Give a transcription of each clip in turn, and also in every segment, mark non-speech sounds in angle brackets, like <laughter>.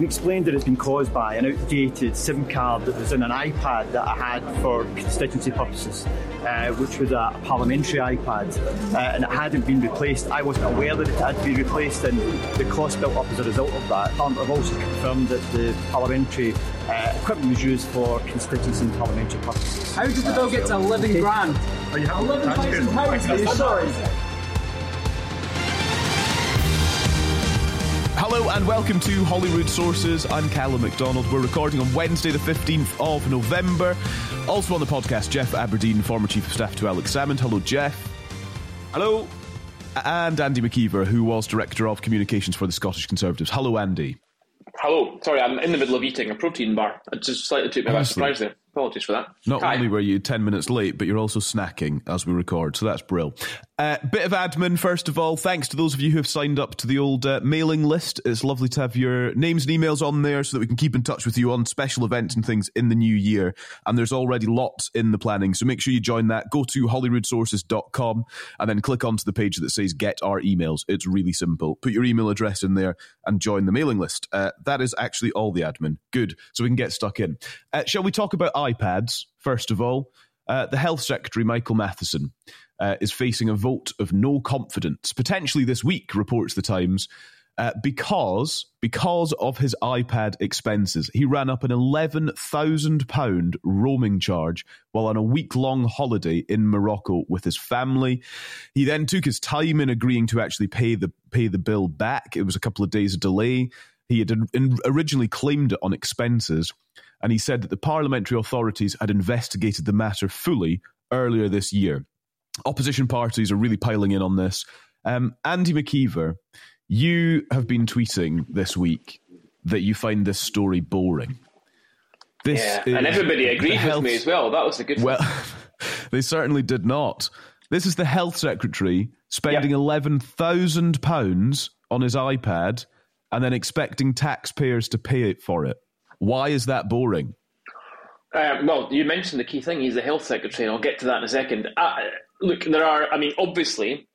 It's explained that it's been caused by an outdated SIM card that was in an iPad that I had for constituency purposes, uh, which was a parliamentary iPad, uh, and it hadn't been replaced. I wasn't aware that it had to be replaced, and the cost built up as a result of that. Um, I've also confirmed that the parliamentary uh, equipment was used for constituency and parliamentary purposes. How did the bill get to 11 grand? Are you happy? 11,000 pounds, are you sorry? Hello and welcome to Holyrood Sources. I'm Calum McDonald. We're recording on Wednesday, the 15th of November. Also on the podcast, Geoff Aberdein, former Chief of Staff to Alex Salmond. Hello, Geoff. Hello. And Andy Maciver, who was Director of Communications for the Scottish Conservatives. Hello, Andy. Hello. Sorry, I'm in the middle of eating a protein bar. It just slightly took me by surprise there. Apologies for that. Not Hi. only were you 10 minutes late, but you're also snacking as we record, so that's brill. Uh, bit of admin, first of all. Thanks to those of you who have signed up to the old uh, mailing list. It's lovely to have your names and emails on there so that we can keep in touch with you on special events and things in the new year. And there's already lots in the planning, so make sure you join that. Go to holyroodsources.com and then click onto the page that says Get Our Emails. It's really simple. Put your email address in there and join the mailing list. Uh, that is actually all the admin. Good. So we can get stuck in. Uh, shall we talk about iPads, first of all? Uh, the Health Secretary, Michael Matheson, uh, is facing a vote of no confidence, potentially this week, reports the Times, uh, because because of his iPad expenses. He ran up an eleven thousand pound roaming charge while on a week long holiday in Morocco with his family. He then took his time in agreeing to actually pay the pay the bill back. It was a couple of days of delay. He had in- originally claimed it on expenses, and he said that the parliamentary authorities had investigated the matter fully earlier this year. Opposition parties are really piling in on this. Um, Andy Maciver, you have been tweeting this week that you find this story boring. This Yeah, and everybody agreed with health- me as well. That was the good Well, <laughs> they certainly did not. This is the health secretary spending Yeah. eleven thousand pounds on his iPad and then expecting taxpayers to pay it for it. Why is that boring? Um, well, you mentioned the key thing. He's the health secretary, and I'll get to that in a second. Uh, look, there are. I mean, obviously,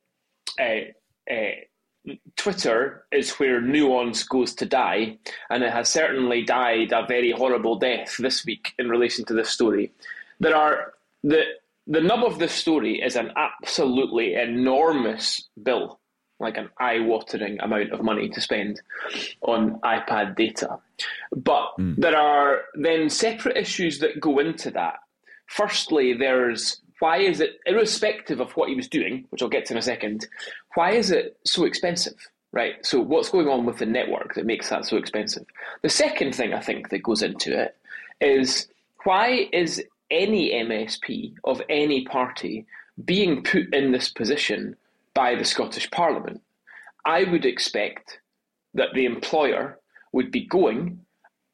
uh, uh, Twitter is where nuance goes to die, and it has certainly died a very horrible death this week in relation to this story. There are the the nub of this story is an absolutely enormous bill, like an eye-watering amount of money to spend on iPad data. But hmm. there are then separate issues that go into that. Firstly, there's why is it, irrespective of what he was doing, which I'll get to in a second, why is it so expensive? Right. So what's going on with the network that makes that so expensive? The second thing I think that goes into it is why is any MSP of any party being put in this position by the Scottish Parliament? I would expect that the employer would be going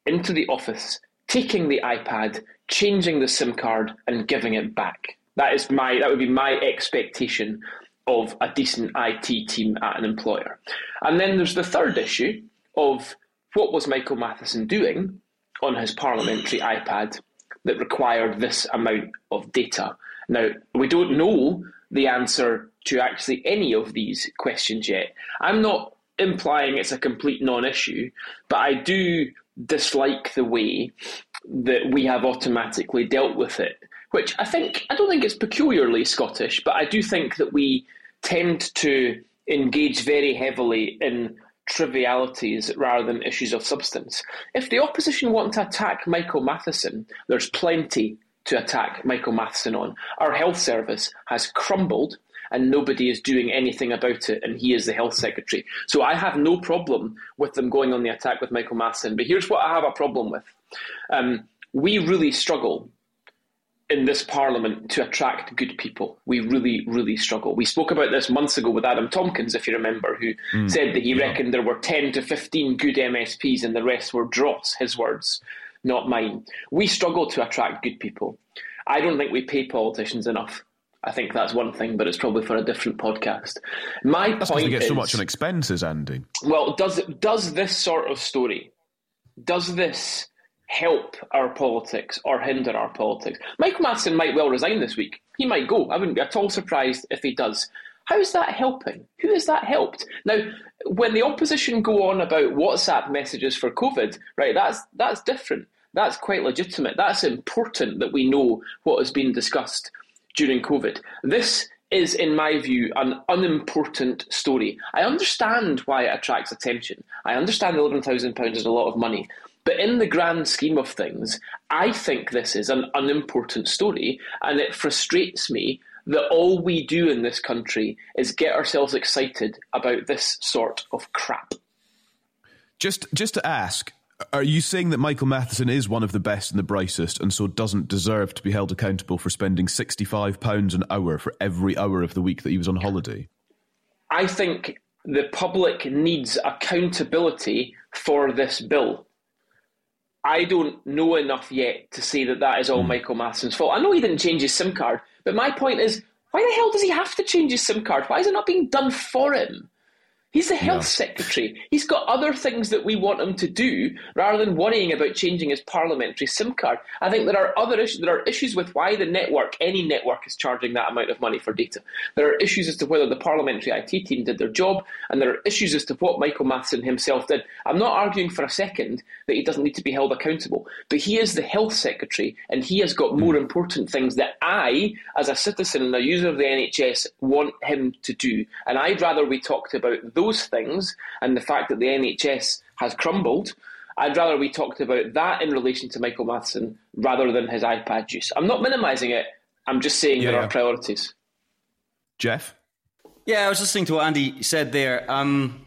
into the office, taking the iPad, changing the SIM card, and giving it back. That is my that would be my expectation of a decent IT team at an employer. And then there's the third issue of what was Michael Matheson doing on his parliamentary iPad that required this amount of data. Now, we don't know the answer to actually any of these questions yet. I'm not implying it's a complete non issue, but I do dislike the way that we have automatically dealt with it, which I think, I don't think it's peculiarly Scottish, but I do think that we tend to engage very heavily in trivialities rather than issues of substance. If the opposition want to attack Michael Matheson, there's plenty to attack Michael Matheson on. Our health service has crumbled and nobody is doing anything about it, and he is the health secretary. So I have no problem with them going on the attack with Michael Matheson. But here's what I have a problem with. Um, we really struggle in this parliament to attract good people. We really, really struggle. We spoke about this months ago with Adam Tomkins, if you remember, who mm, said that he yeah. reckoned there were 10 to 15 good MSPs and the rest were dross, his words, not mine. We struggle to attract good people. I don't think we pay politicians enough. I think that's one thing, but it's probably for a different podcast. My that's point get is, so much on expenses, Andy. Well, does does this sort of story, does this help our politics or hinder our politics? Michael Matheson might well resign this week. He might go. I wouldn't be at all surprised if he does. How is that helping? Who has that helped? Now, when the opposition go on about WhatsApp messages for COVID, right? That's that's different. That's quite legitimate. That's important that we know what has been discussed during COVID. This is, in my view, an unimportant story. I understand why it attracts attention. I understand £11,000 is a lot of money. But in the grand scheme of things, I think this is an unimportant story, and it frustrates me that all we do in this country is get ourselves excited about this sort of crap. Just, just to ask, are you saying that Michael Matheson is one of the best and the brightest, and so doesn't deserve to be held accountable for spending sixty-five pounds an hour for every hour of the week that he was on holiday? I think the public needs accountability for this bill. I don't know enough yet to say that that is all mm. Michael Matheson's fault. I know he didn't change his SIM card, but my point is, why the hell does he have to change his SIM card? Why is it not being done for him? He's the health secretary. He's got other things that we want him to do rather than worrying about changing his parliamentary SIM card. I think there are other issues. There are issues with why the network, any network, is charging that amount of money for data. There are issues as to whether the parliamentary IT team did their job, and there are issues as to what Michael Matheson himself did. I'm not arguing for a second that he doesn't need to be held accountable, but he is the health secretary, and he has got more hmm. important things that I, as a citizen and a user of the NHS, want him to do. And I'd rather we talked about those things and the fact that the NHS has crumbled, I'd rather we talked about that in relation to Michael Matheson rather than his iPad use. I'm not minimising it. I'm just saying yeah, there yeah. are priorities. Geoff? Yeah, I was listening to what Andy said there. Um,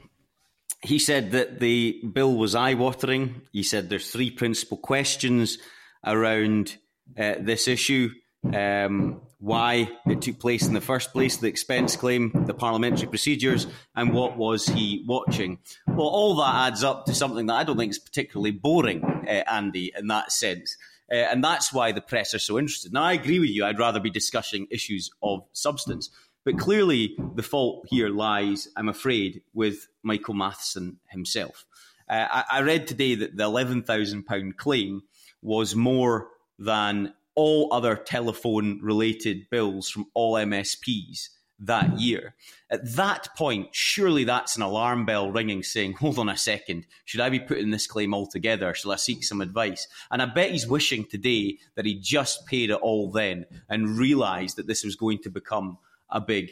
he said that the bill was eye watering. He said there's three principal questions around uh, this issue um, why it took place in the first place, the expense claim, the parliamentary procedures, and what was he watching. Well, all that adds up to something that I don't think is particularly boring, uh, Andy, in that sense. Uh, and that's why the press are so interested. Now, I agree with you. I'd rather be discussing issues of substance. But clearly, the fault here lies, I'm afraid, with Michael Matheson himself. Uh, I, I read today that the £11,000 claim was more than all other telephone related bills from all MSPs that year. At that point, surely that's an alarm bell ringing saying, hold on a second, should I be putting this claim altogether? Shall I seek some advice? And I bet he's wishing today that he just paid it all then and realised that this was going to become a big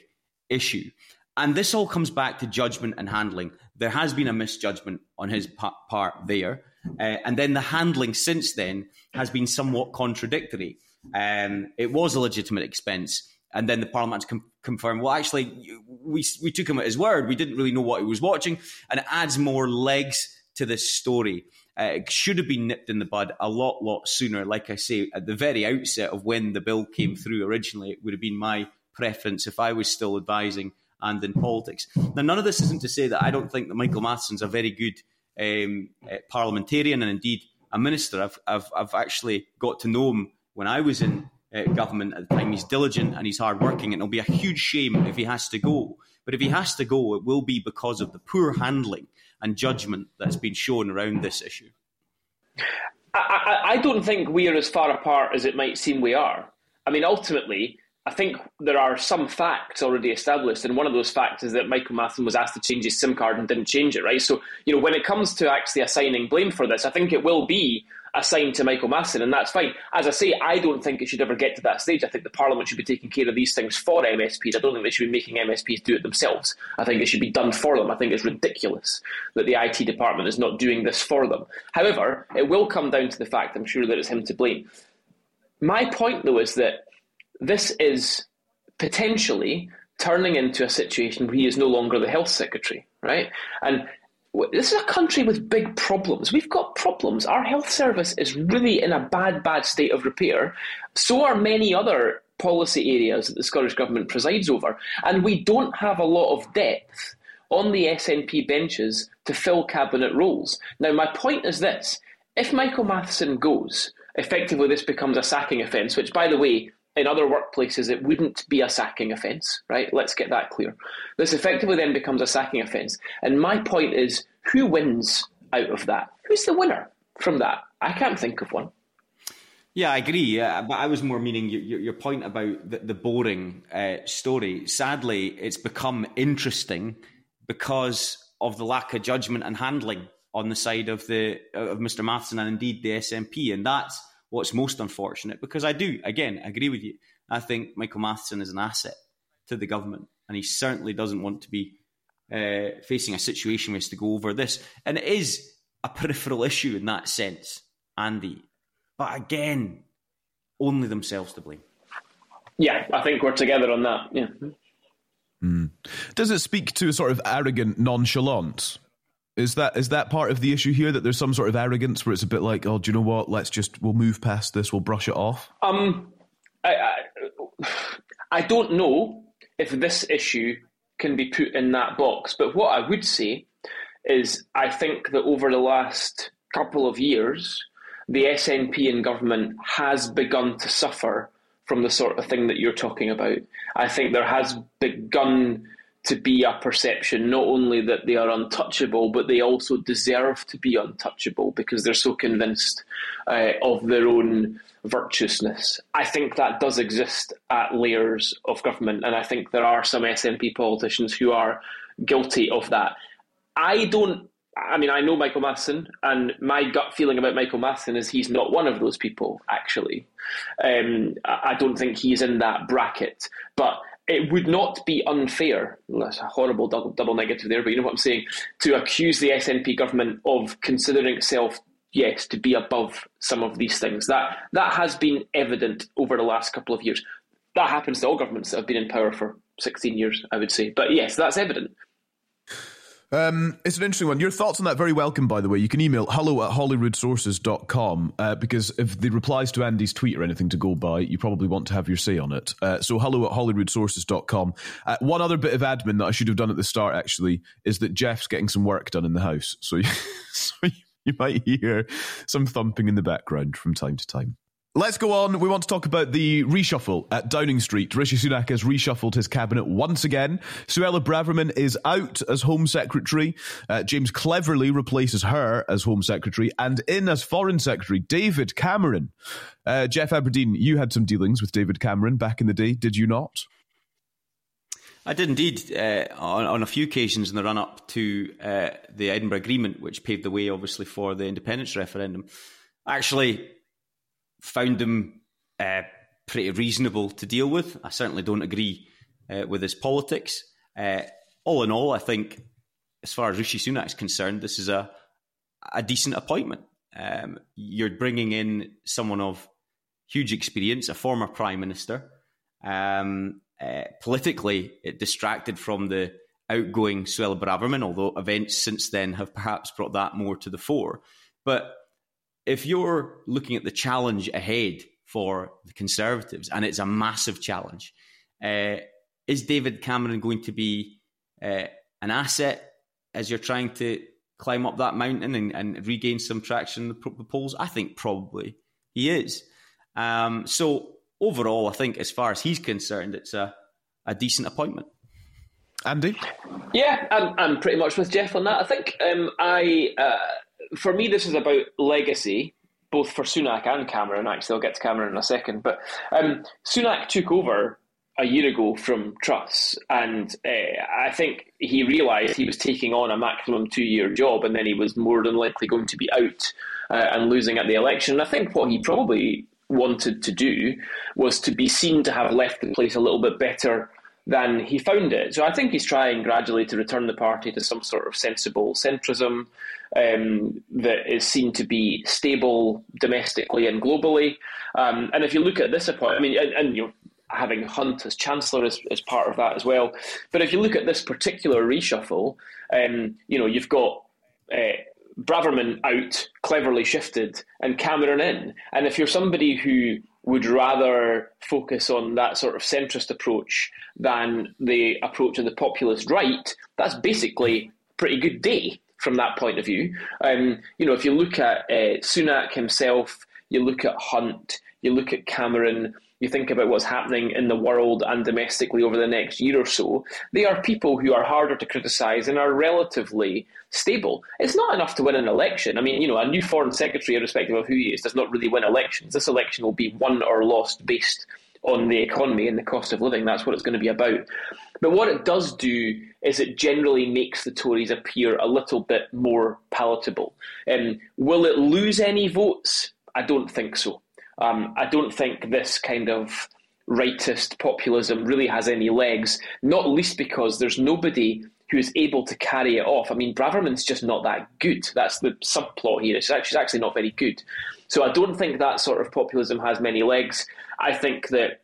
issue. And this all comes back to judgment and handling. There has been a misjudgment on his part there. Uh, and then the handling since then has been somewhat contradictory. Um, it was a legitimate expense. And then the Parliament com- confirmed, well, actually, we, we took him at his word. We didn't really know what he was watching. And it adds more legs to this story. Uh, it should have been nipped in the bud a lot, lot sooner. Like I say, at the very outset of when the bill came through originally, it would have been my preference if I was still advising and in politics. Now, none of this isn't to say that I don't think that Michael Matheson's a very good um, uh, parliamentarian and indeed a minister. I've, I've, I've actually got to know him when I was in uh, government at the time. He's diligent and he's hardworking, and it'll be a huge shame if he has to go. But if he has to go, it will be because of the poor handling and judgment that's been shown around this issue. I, I, I don't think we are as far apart as it might seem we are. I mean, ultimately, I think there are some facts already established, and one of those facts is that Michael Matheson was asked to change his SIM card and didn't change it, right? So, you know, when it comes to actually assigning blame for this, I think it will be assigned to Michael Matheson, and that's fine. As I say, I don't think it should ever get to that stage. I think the Parliament should be taking care of these things for MSPs. I don't think they should be making MSPs do it themselves. I think it should be done for them. I think it's ridiculous that the IT department is not doing this for them. However, it will come down to the fact, I'm sure, that it's him to blame. My point, though, is that this is potentially turning into a situation where he is no longer the health secretary, right? And this is a country with big problems. We've got problems. Our health service is really in a bad, bad state of repair. So are many other policy areas that the Scottish Government presides over. And we don't have a lot of depth on the SNP benches to fill cabinet roles. Now, my point is this if Michael Matheson goes, effectively this becomes a sacking offence, which, by the way, in other workplaces, it wouldn't be a sacking offence, right? Let's get that clear. This effectively then becomes a sacking offence. And my point is who wins out of that? Who's the winner from that? I can't think of one. Yeah, I agree. Uh, but I was more meaning your, your point about the, the boring uh, story. Sadly, it's become interesting because of the lack of judgment and handling on the side of the of Mr. Matheson and indeed the SNP, and that's what's most unfortunate because I do, again, agree with you. I think Michael Matheson is an asset to the government and he certainly doesn't want to be uh, facing a situation where he has to go over this. And it is a peripheral issue in that sense, Andy. But again, only themselves to blame. Yeah, I think we're together on that. Yeah. Mm. Does it speak to a sort of arrogant nonchalance is that is that part of the issue here that there's some sort of arrogance where it's a bit like, oh, do you know what? Let's just we'll move past this. We'll brush it off. Um, I, I, I don't know if this issue can be put in that box, but what I would say is I think that over the last couple of years, the SNP in government has begun to suffer from the sort of thing that you're talking about. I think there has begun to be a perception not only that they are untouchable, but they also deserve to be untouchable because they're so convinced uh, of their own virtuousness. I think that does exist at layers of government, and I think there are some SNP politicians who are guilty of that. I don't. I mean, I know Michael Matheson, and my gut feeling about Michael Matheson is he's not one of those people. Actually, um, I don't think he's in that bracket, but it would not be unfair, that's a horrible double, double negative there, but you know what I'm saying, to accuse the SNP government of considering itself, yes, to be above some of these things. That, that has been evident over the last couple of years. That happens to all governments that have been in power for 16 years, I would say. But yes, that's evident. Um, it's an interesting one. Your thoughts on that very welcome, by the way. You can email hello at holyroodsources.com uh, because if the replies to Andy's tweet or anything to go by, you probably want to have your say on it. Uh, so hello at holyroodsources.com. Uh, one other bit of admin that I should have done at the start, actually, is that Geoff's getting some work done in the house. So, <laughs> so you might hear some thumping in the background from time to time. Let's go on. We want to talk about the reshuffle at Downing Street. Rishi Sunak has reshuffled his cabinet once again. Suella Braverman is out as Home Secretary. Uh, James Cleverly replaces her as Home Secretary. And in as Foreign Secretary, David Cameron. Uh, Geoff Aberdein, you had some dealings with David Cameron back in the day, did you not? I did indeed, uh, on, on, a few occasions in the run up to uh, the Edinburgh Agreement, which paved the way, obviously, for the independence referendum. Actually, found him uh, pretty reasonable to deal with. I certainly don't agree uh, with his politics. Uh, all in all, I think, as far as Rishi Sunak is concerned, this is a a decent appointment. Um, you're bringing in someone of huge experience, a former prime minister. Um, uh, politically, it distracted from the outgoing Suella Braverman, although events since then have perhaps brought that more to the fore. But if you're looking at the challenge ahead for the Conservatives, and it's a massive challenge, uh, is David Cameron going to be uh, an asset as you're trying to climb up that mountain and, and regain some traction in the, the polls? I think probably he is. Um, so overall, I think as far as he's concerned, it's a, a decent appointment. Andy? Yeah, I'm, I'm pretty much with Geoff on that. I think um, I, uh, for me, this is about legacy, both for Sunak and Cameron. Actually, I'll get to Cameron in a second. But um, Sunak took over a year ago from Truss, and uh, I think he realised he was taking on a maximum two-year job, and then he was more than likely going to be out uh, and losing at the election. And I think what he probably wanted to do was to be seen to have left the place a little bit better than he found it. So I think he's trying gradually to return the party to some sort of sensible centrism um, that is seen to be stable domestically and globally. Um, and if you look at this appointment, I mean, and, and you know, having Hunt as Chancellor is part of that as well. But if you look at this particular reshuffle, um, you know, you've got uh, Braverman out, Cleverly shifted, and Cameron in. And if you're somebody who would rather focus on that sort of centrist approach than the approach of the populist right, that's basically a pretty good day from that point of view. Um, you know, if you look at uh, Sunak himself, you look at Hunt, you look at Cameron, you think about what's happening in the world and domestically over the next year or so, they are people who are harder to criticise and are relatively stable. It's not enough to win an election. I mean, you know, a new foreign secretary, irrespective of who he is, does not really win elections. This election will be won or lost based on the economy and the cost of living. That's what it's going to be about. But what it does do is it generally makes the Tories appear a little bit more palatable. Um, will it lose any votes? I don't think so. Um, I don't think this kind of rightist populism really has any legs, not least because there's nobody who is able to carry it off. I mean, Braverman's just not that good. That's the subplot here. It's actually, actually not very good. So I don't think that sort of populism has many legs. I think that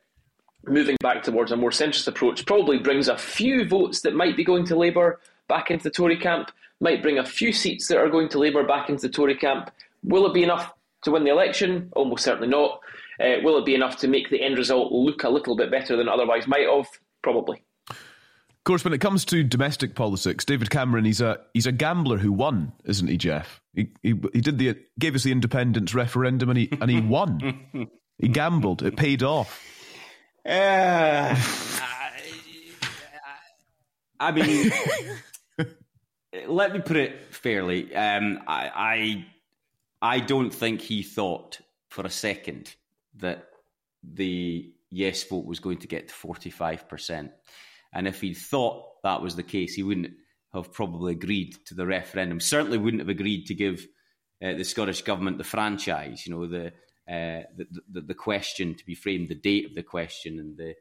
moving back towards a more centrist approach probably brings a few votes that might be going to Labour back into the Tory camp, might bring a few seats that are going to Labour back into the Tory camp. Will it be enough to win the election? Almost certainly not. Uh, will it be enough to make the end result look a little bit better than otherwise might have? Probably. Of course, when it comes to domestic politics, David Cameron, he's a he's a gambler who won, isn't he, Geoff? He he, he did the gave us the independence referendum and he and he <laughs> won. He gambled. It paid off. Uh, I mean, <laughs> let me put it fairly. Um, I, I I don't think he thought for a second that the yes vote was going to get to 45%. And if he thought that was the case, he wouldn't have probably agreed to the referendum. Certainly wouldn't have agreed to give uh, the Scottish government the franchise, you know, the, uh, the, the, the question to be framed, the date of the question, and the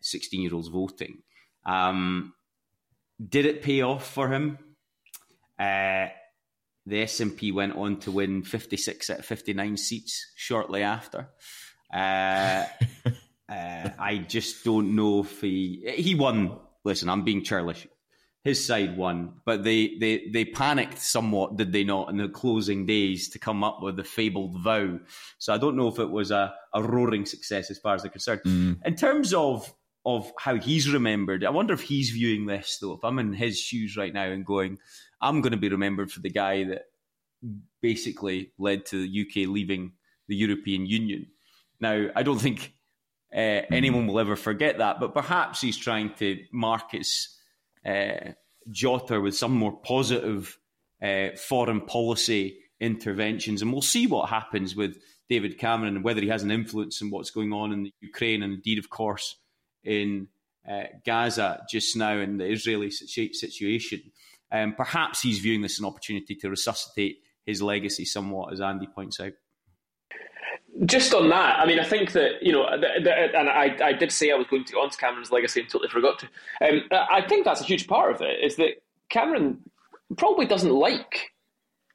16 uh, year olds voting. Um, did it pay off for him? Uh, the SNP went on to win 56 out of 59 seats shortly after. Uh, <laughs> uh, I just don't know if he he won. Listen, I'm being churlish. His side won, but they, they, they panicked somewhat, did they not, in the closing days to come up with the fabled vow. So I don't know if it was a, a roaring success as far as they're concerned. Mm. In terms of of how he's remembered, I wonder if he's viewing this though. If I'm in his shoes right now and going, I'm going to be remembered for the guy that basically led to the UK leaving the European Union. Now, I don't think uh, mm-hmm. anyone will ever forget that, but perhaps he's trying to mark his uh, jotter with some more positive uh, foreign policy interventions. And we'll see what happens with David Cameron and whether he has an influence in what's going on in the Ukraine and indeed, of course, in uh, Gaza just now in the Israeli situation. Um, perhaps he's viewing this as an opportunity to resuscitate his legacy somewhat, as Andy points out. Just on that, I mean, I think that you know, the, the, and I, I did say I was going to go on to Cameron's legacy and totally forgot to. Um, I think that's a huge part of it. Is that Cameron probably doesn't like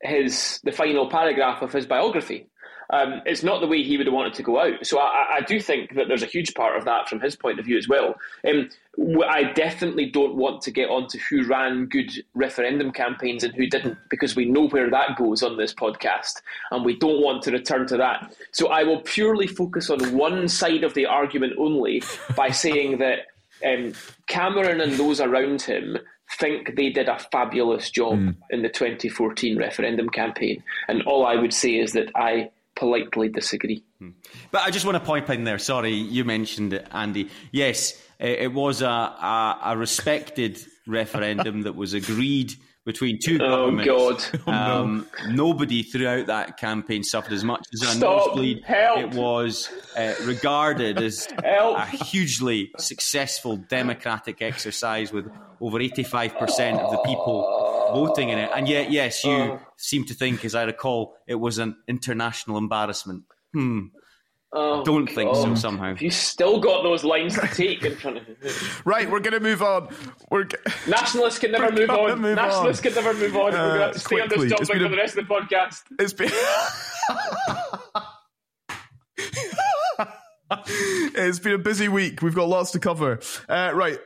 his the final paragraph of his biography. Um, it's not the way he would have wanted to go out. So I, I, do think that there's a huge part of that from his point of view as well. Um, I definitely don't want to get onto who ran good referendum campaigns and who didn't, because we know where that goes on this podcast, and we don't want to return to that. So I will purely focus on one side of the argument only by <laughs> saying that um, Cameron and those around him think they did a fabulous job mm. in the 2014 referendum campaign. And all I would say is that I politely disagree. Hmm. But I just want to point in there. Sorry, you mentioned it, Andy. Yes, it was a, a, a respected referendum that was agreed between two governments. God. <laughs> Oh, um, nobody throughout that campaign suffered as much as a Stop. nosebleed. Help. It was uh, regarded as Help. a hugely successful democratic exercise with over 85% of the people voting in it. And yet, yes, you Oh. seem to think, as I recall, it was an international embarrassment. Hmm. Oh, Don't think so God. somehow. You still got those lines to take in front of you. <laughs> Right, we're going to move on. We're g- Nationalists can never move on. move Nationalists on. can never move on. We're going to Uh, have to stay on quickly. this It's topic been a- for the rest of the podcast. It's been. <laughs> it's been a busy week. We've got lots to cover. Uh, right.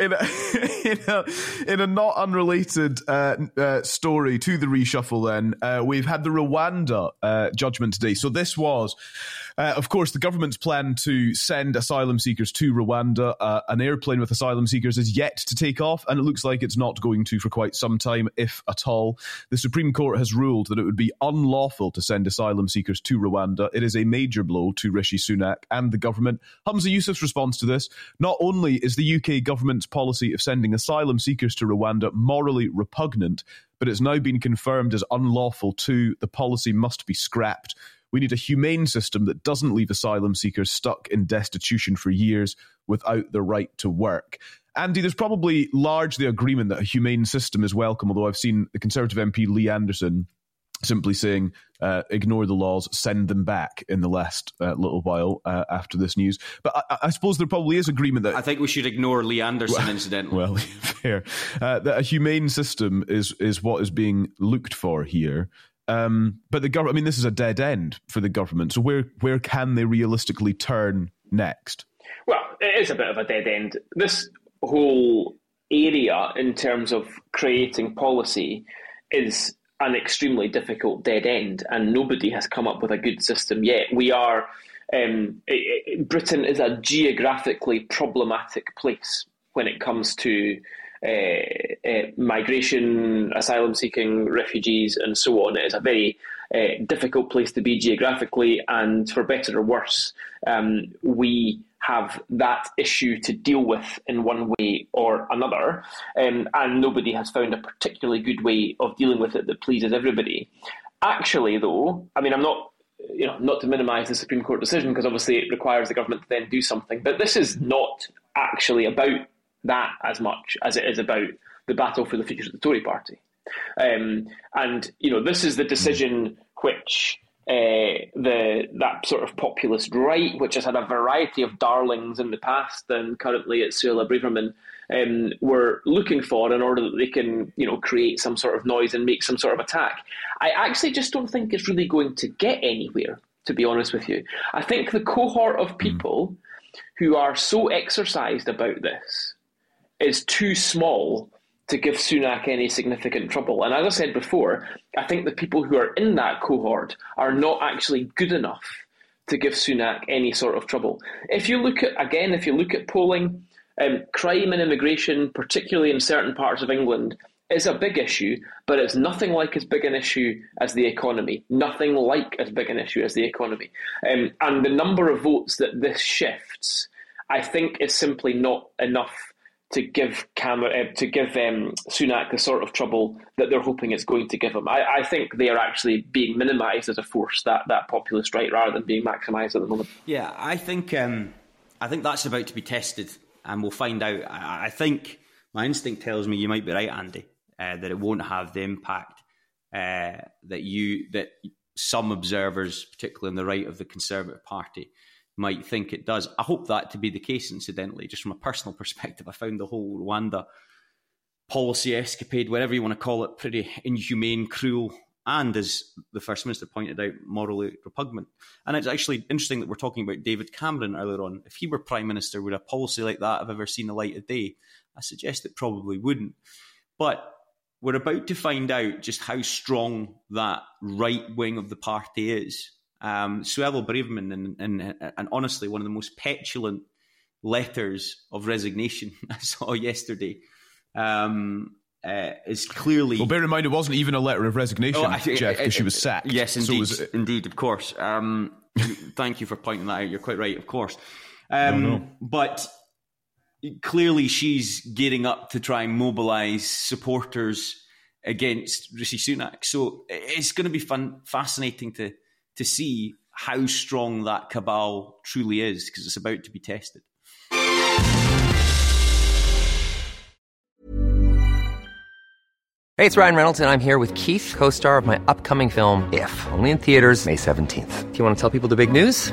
In a, <laughs> in a in a not unrelated uh, uh, story to the reshuffle, then uh, we've had the Rwanda uh, judgment today. So this was, uh, of course, the government's plan to send asylum seekers to Rwanda. Uh, an airplane with asylum seekers is yet to take off, and it looks like it's not going to for quite some time, if at all. The Supreme Court has ruled that it would be unlawful to send asylum seekers to Rwanda. It is a major blow to Rishi Sunak and the government. Hamza Yousaf's response to this: not only is the UK government's policy of sending asylum seekers to Rwanda morally repugnant, but it's now been confirmed as unlawful too. The policy must be scrapped. We need a humane system that doesn't leave asylum seekers stuck in destitution for years without the right to work. Andy, there's probably largely agreement that a humane system is welcome, although I've seen the Conservative MP Lee Anderson simply saying, uh, ignore the laws, send them back in the last uh, little while uh, after this news. But I, I suppose there probably is agreement that I think we should ignore Lee Anderson, <laughs> incidentally. well, <laughs> fair. Uh, that a humane system is is what is being looked for here. Um, but the government, I mean, this is a dead end for the government. So where where can they realistically turn next? Well, it is a bit of a dead end. This whole area, in terms of creating policy, is an extremely difficult dead end, and nobody has come up with a good system yet. We are. Um, i i Britain is a geographically problematic place when it comes to migration, asylum seeking, refugees, and so on. It is a very uh, difficult place to be geographically, and for better or worse, um, we have that issue to deal with in one way or another, um, and nobody has found a particularly good way of dealing with it that pleases everybody. Actually, though, I mean, I'm not you know, not to minimise the Supreme Court decision because obviously it requires the government to then do something. But this is not actually about that as much as it is about the battle for the future of the Tory party. Um, and you know, this is the decision which uh, the that sort of populist right, which has had a variety of darlings in the past and currently at Suella Braverman, um, were looking for in order that they can, you know, create some sort of noise and make some sort of attack. I actually just don't think it's really going to get anywhere, to be honest with you. I think the cohort of people who are so exercised about this is too small to give Sunak any significant trouble. And as I said before, I think the people who are in that cohort are not actually good enough to give Sunak any sort of trouble. If you look at, again, if you look at polling, um, crime and immigration, particularly in certain parts of England, is a big issue, but it's nothing like as big an issue as the economy. Nothing like as big an issue as the economy. Um, and the number of votes that this shifts, I think, is simply not enough to give Cameron, uh, to give um, Sunak the sort of trouble that they're hoping it's going to give him. I, I think they are actually being minimised as a force that that populist right rather than being maximised at the moment. Yeah, I think um, I think that's about to be tested, and we'll find out. I, I think my instinct tells me you might be right, Andy, uh, that it won't have the impact uh, that you that some observers, particularly on the right of the Conservative Party, might think it does. I hope that to be the case. Incidentally, just from a personal <laughs> perspective, I found the whole Rwanda policy escapade, whatever you want to call it, pretty inhumane, cruel, and as the First Minister pointed out, morally repugnant. And it's actually interesting that we're talking about David Cameron earlier on. If he were Prime Minister, would a policy like that have ever seen the light of day? I suggest it probably wouldn't. But we're about to find out just how strong that right wing of the party is. Um, Suella Braverman, and, and, and honestly, one of the most petulant letters of resignation <laughs> I saw yesterday. Um, uh, is clearly. Well, bear in mind, it wasn't even a letter of resignation, Oh, I- Geoff, because she was sacked. Yes, So indeed, was- indeed, of course. Um, thank you for pointing that out. You're quite right, of course. Um, But clearly, she's gearing up to try and mobilise supporters against Rishi Sunak. So it's going to be fun, fascinating to to see how strong that cabal truly is because it's about to be tested. Hey, it's Ryan Reynolds, and I'm here with Keith, co star of my upcoming film, If, only in theaters, May 17th. Do you want to tell people the big news?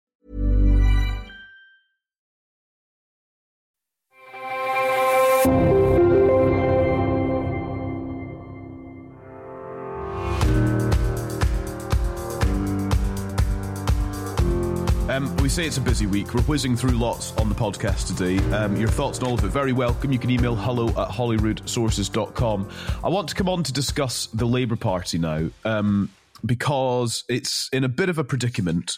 Um, we say it's a busy week. We're whizzing through lots on the podcast today. Um, your thoughts on all of it, very welcome. You can email hello at holyroodsources.com. I want to come on to discuss the Labour Party now um, because it's in a bit of a predicament.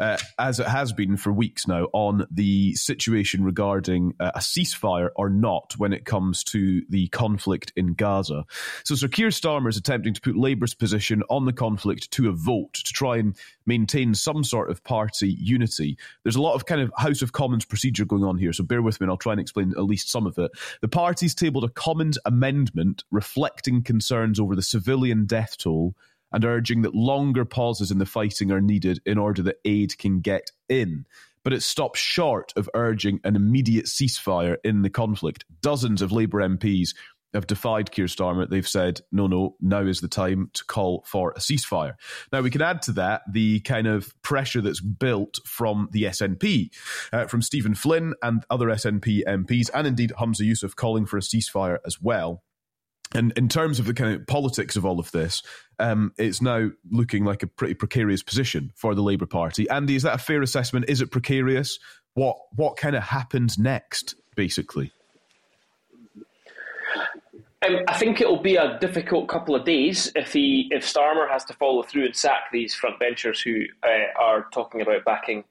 Uh, as it has been for weeks now, on the situation regarding uh, a ceasefire or not when it comes to the conflict in Gaza. So, Sir Keir Starmer is attempting to put Labour's position on the conflict to a vote to try and maintain some sort of party unity. There's a lot of kind of House of Commons procedure going on here, so bear with me and I'll try and explain at least some of it. The parties tabled a Commons amendment reflecting concerns over the civilian death toll and urging that longer pauses in the fighting are needed in order that aid can get in. But it stops short of urging an immediate ceasefire in the conflict. Dozens of Labour MPs have defied Keir Starmer. They've said, no, no, now is the time to call for a ceasefire. Now, we can add to that the kind of pressure that's built from the SNP, uh, from Stephen Flynn and other SNP MPs, and indeed Hamza Yousaf calling for a ceasefire as well. And in terms of the kind of politics of all of this, um, it's now looking like a pretty precarious position for the Labour Party. Andy, is that a fair assessment? Is it precarious? What what kind of happens next, basically? Um, I think it'll be a difficult couple of days if he if Starmer has to follow through and sack these frontbenchers who uh, are talking about backing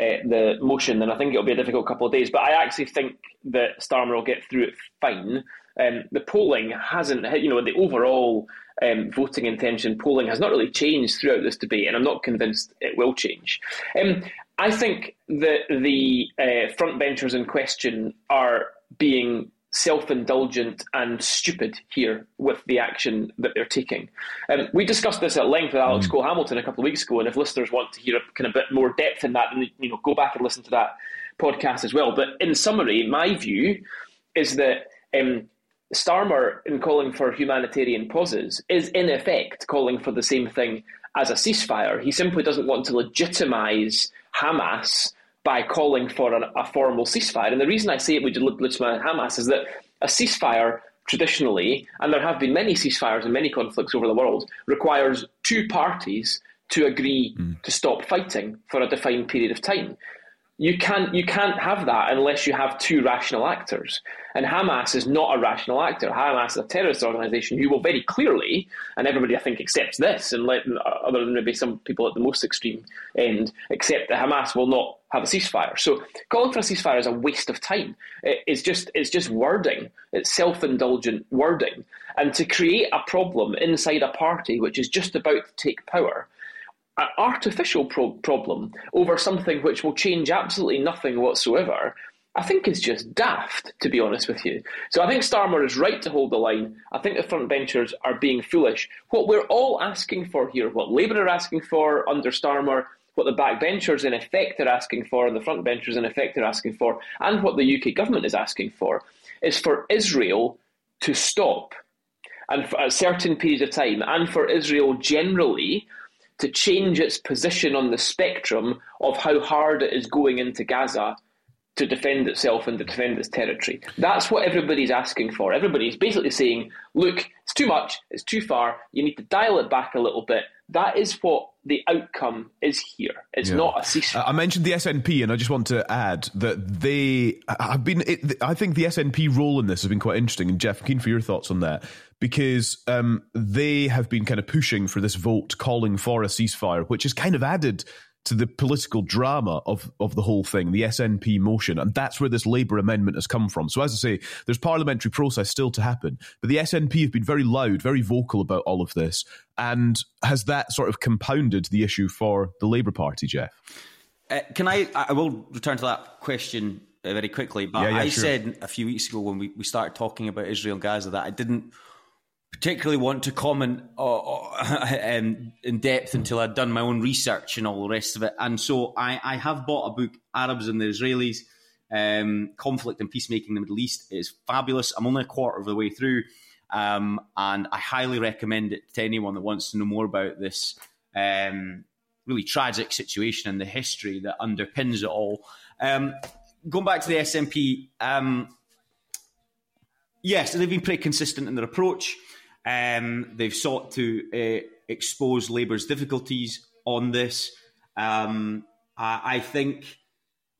uh, the motion. Then I think it'll be a difficult couple of days. But I actually think that Starmer will get through it fine. Um, the polling hasn't, you know, the overall um, voting intention polling has not really changed throughout this debate, and I'm not convinced it will change. Um, I think that the uh, frontbenchers in question are being self-indulgent and stupid here with the action that they're taking. Um, we discussed this at length with Alex Cole Hamilton a couple of weeks ago, and if listeners want to hear a kind of bit more depth in that, then you know go back and listen to that podcast as well. But in summary, my view is that um, Starmer, in calling for humanitarian pauses, is in effect calling for the same thing as a ceasefire. He simply doesn't want to legitimise Hamas by calling for an, a formal ceasefire. And the reason I say it would legitimise Hamas is that a ceasefire traditionally, and there have been many ceasefires and many conflicts over the world, requires two parties to agree mm. to stop fighting for a defined period of time. You can't you can't have that unless you have two rational actors. And Hamas is not a rational actor. Hamas is a terrorist organisation who will very clearly, and everybody I think accepts this, and let, other than maybe some people at the most extreme end, accept that Hamas will not have a ceasefire. So calling for a ceasefire is a waste of time. It's just it's just wording. It's self-indulgent wording. And to create a problem inside a party which is just about to take power an artificial pro- problem over something which will change absolutely nothing whatsoever, I think is just daft, to be honest with you. So I think Starmer is right to hold the line. I think the frontbenchers are being foolish. What we're all asking for here, what Labour are asking for under Starmer, what the backbenchers in effect are asking for, and the frontbenchers in effect are asking for, and what the UK government is asking for, is for Israel to stop, and for a certain period of time, and for Israel generally to change its position on the spectrum of how hard it is going into Gaza to defend itself and to defend its territory. That's what everybody's asking for. Everybody's basically saying, look, it's too much, it's too far, you need to dial it back a little bit. That is what the outcome is here. It's yeah. not a ceasefire. I mentioned the SNP, and I just want to add that they have been. It, I think the SNP role in this has been quite interesting. And Geoff, I'm keen for your thoughts on that because um, they have been kind of pushing for this vote, calling for a ceasefire, which has kind of added to the political drama of, of the whole thing, the SNP motion. And that's where this Labour amendment has come from. So, as I say, there's parliamentary process still to happen. But the SNP have been very loud, very vocal about all of this. And has that sort of compounded the issue for the Labour Party, Geoff? Uh, can I? I will return to that question uh, very quickly. But yeah, yeah, I sure. said a few weeks ago when we, we started talking about Israel and Gaza that I didn't particularly want to comment uh, <laughs> um, in depth until I'd done my own research and all the rest of it. And so I, I have bought a book, Arabs and the Israelis, um, Conflict and Peacemaking in the Middle East. It's fabulous. I'm only a quarter of the way through. Um, and I highly recommend it to anyone that wants to know more about this um, really tragic situation and the history that underpins it all. Um, going back to the SNP, um, yes, they've been pretty consistent in their approach. Um, they've sought to uh, expose Labour's difficulties on this. Um, I, I, think,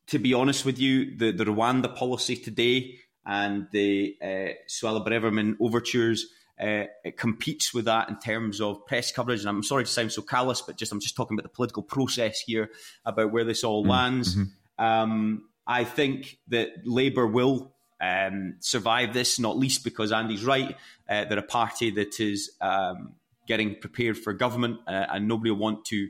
to be honest with you, the, the Rwanda policy today and the uh, Suella Braverman overtures. Uh, it competes with that in terms of press coverage. And I'm sorry to sound so callous, but just I'm just talking about the political process here, about where this all mm, lands. Mm-hmm. Um, I think that Labour will um, survive this, not least because Andy's right. Uh, they're a party that is um, getting prepared for government, uh, and nobody will want to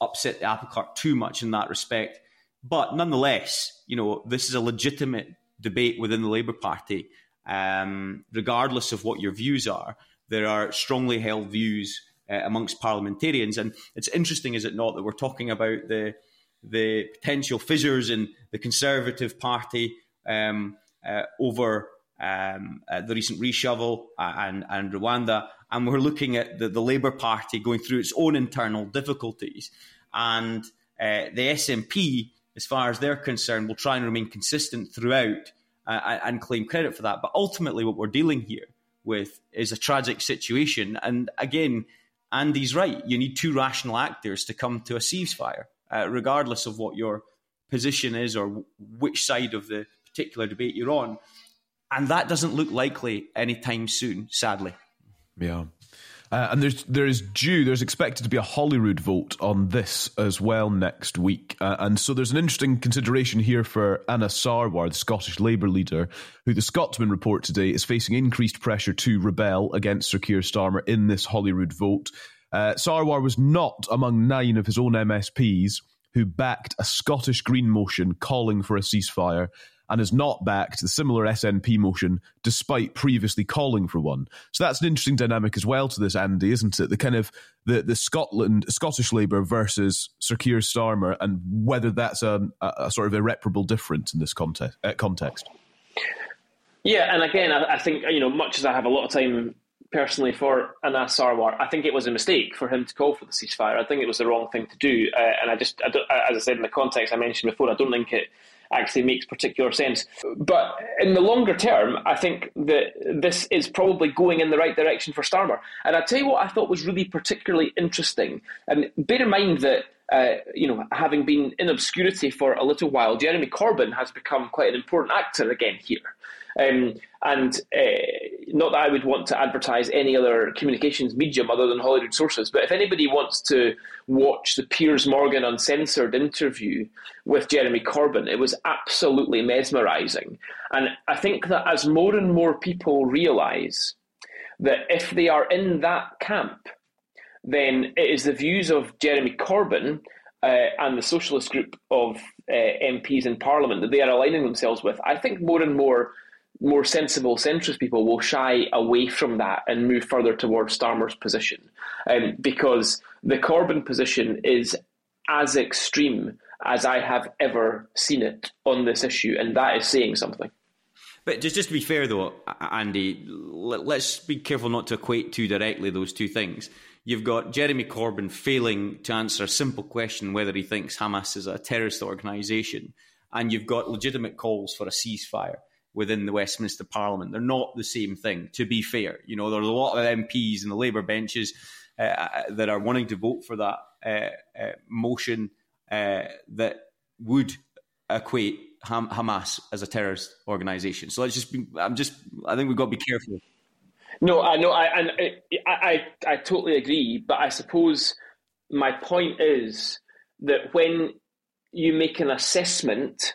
upset the apple cart too much in that respect. But nonetheless, you know, this is a legitimate debate within the Labour Party. Um, regardless of what your views are, there are strongly held views uh, amongst parliamentarians, and it's interesting, is it not, that we're talking about the the potential fissures in the Conservative Party. Um, over um, uh, the recent reshuffle uh, and, and Rwanda, and we're looking at the, the Labour Party going through its own internal difficulties. And uh, the SNP, as far as they're concerned, will try and remain consistent throughout uh, and claim credit for that. But ultimately, what we're dealing here with is a tragic situation. And again, Andy's right. You need two rational actors to come to a ceasefire, uh, regardless of what your position is or which side of the particular debate you're on. And that doesn't look likely anytime soon, sadly. Yeah. Uh, and there's there is due there's expected to be a Holyrood vote on this as well next week, uh, and so there's an interesting consideration here for Anas Sarwar, the Scottish Labour leader, who the Scotsman report today is facing increased pressure to rebel against Sir Keir Starmer in this Holyrood vote. Uh, Sarwar was not among nine of his own MSPs who backed a Scottish Green motion calling for a ceasefire and has not backed the similar SNP motion despite previously calling for one. So that's an interesting dynamic as well to this, Andy, isn't it? The kind of the, the Scotland Scottish Labour versus Sir Keir Starmer, and whether that's a, a, sort of irreparable difference in this context. Uh, context. Yeah, and again, I, I, think you know, much as I have a lot of time personally for Anas Sarwar, I think it was a mistake for him to call for the ceasefire. I think it was the wrong thing to do, uh, and I just, I as I said in the context I mentioned before, I don't think it actually makes particular sense. But in the longer term, I think that this is probably going in the right direction for Starmer. And I'll tell you what I thought was really particularly interesting. And bear in mind that uh, you know, having been in obscurity for a little while, Jeremy Corbyn has become quite an important actor again here. Um, and uh, not that I would want to advertise any other communications medium other than Holyrood Sources, but if anybody wants to watch the Piers Morgan uncensored interview with Jeremy Corbyn, it was absolutely mesmerising. And I think that as more and more people realise that if they are in that camp, then it is the views of Jeremy Corbyn uh, and the socialist group of uh, MPs in Parliament that they are aligning themselves with. I think more and more more sensible centrist people will shy away from that and move further towards Starmer's position, um, because the Corbyn position is as extreme as I have ever seen it on this issue, and that is saying something. But just, just to be fair, though, Andy, let's be careful not to equate too directly those two things. You've got Jeremy Corbyn failing to answer a simple question whether he thinks Hamas is a terrorist organisation, and you've got legitimate calls for a ceasefire within the Westminster Parliament. They're not the same thing, to be fair. You know, there are a lot of MPs in the Labour benches uh, uh, that are wanting to vote for that uh, uh, motion uh, that would equate Ham- Hamas as a terrorist organisation. So let's just be, I'm just, I think we've got to be careful. No, I know, I, I, I, I totally agree. But I suppose my point is that when you make an assessment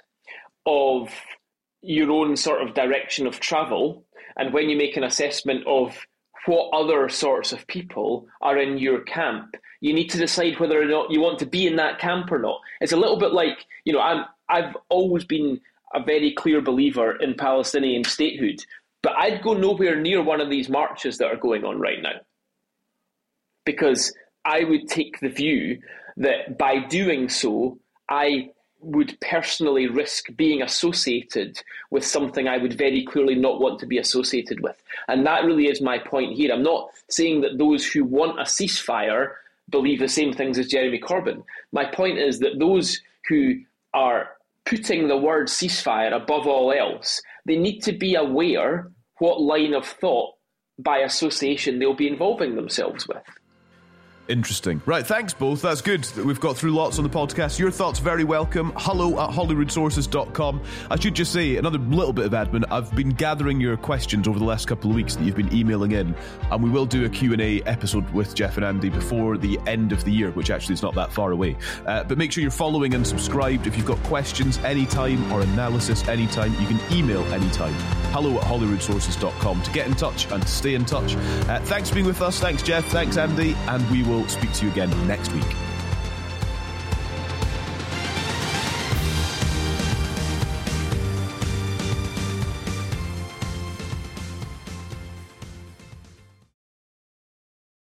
of your own sort of direction of travel, and when you make an assessment of what other sorts of people are in your camp, you need to decide whether or not you want to be in that camp or not. It's a little bit like, you know, I'm, I've always been a very clear believer in Palestinian statehood, but I'd go nowhere near one of these marches that are going on right now. Because I would take the view that by doing so, I would personally risk being associated with something I would very clearly not want to be associated with. And that really is my point here. I'm not saying that those who want a ceasefire believe the same things as Jeremy Corbyn. My point is that those who are putting the word ceasefire above all else, they need to be aware what line of thought by association they'll be involving themselves with. Interesting. Right, thanks both. That's good. That we've got through lots on the podcast. Your thoughts very welcome. Hello at holyroodsources.com. I should just say, another little bit of admin. I've been gathering your questions over the last couple of weeks that you've been emailing in, and we will do a Q&A episode with Geoff and Andy before the end of the year, which actually is not that far away. Uh, but make sure you're following and subscribed. If you've got questions anytime or analysis anytime, you can email anytime. Hello at holyroodsources.com to get in touch and to stay in touch. Uh, thanks for being with us. Thanks, Geoff. Thanks, Andy. And we will will speak to you again next week.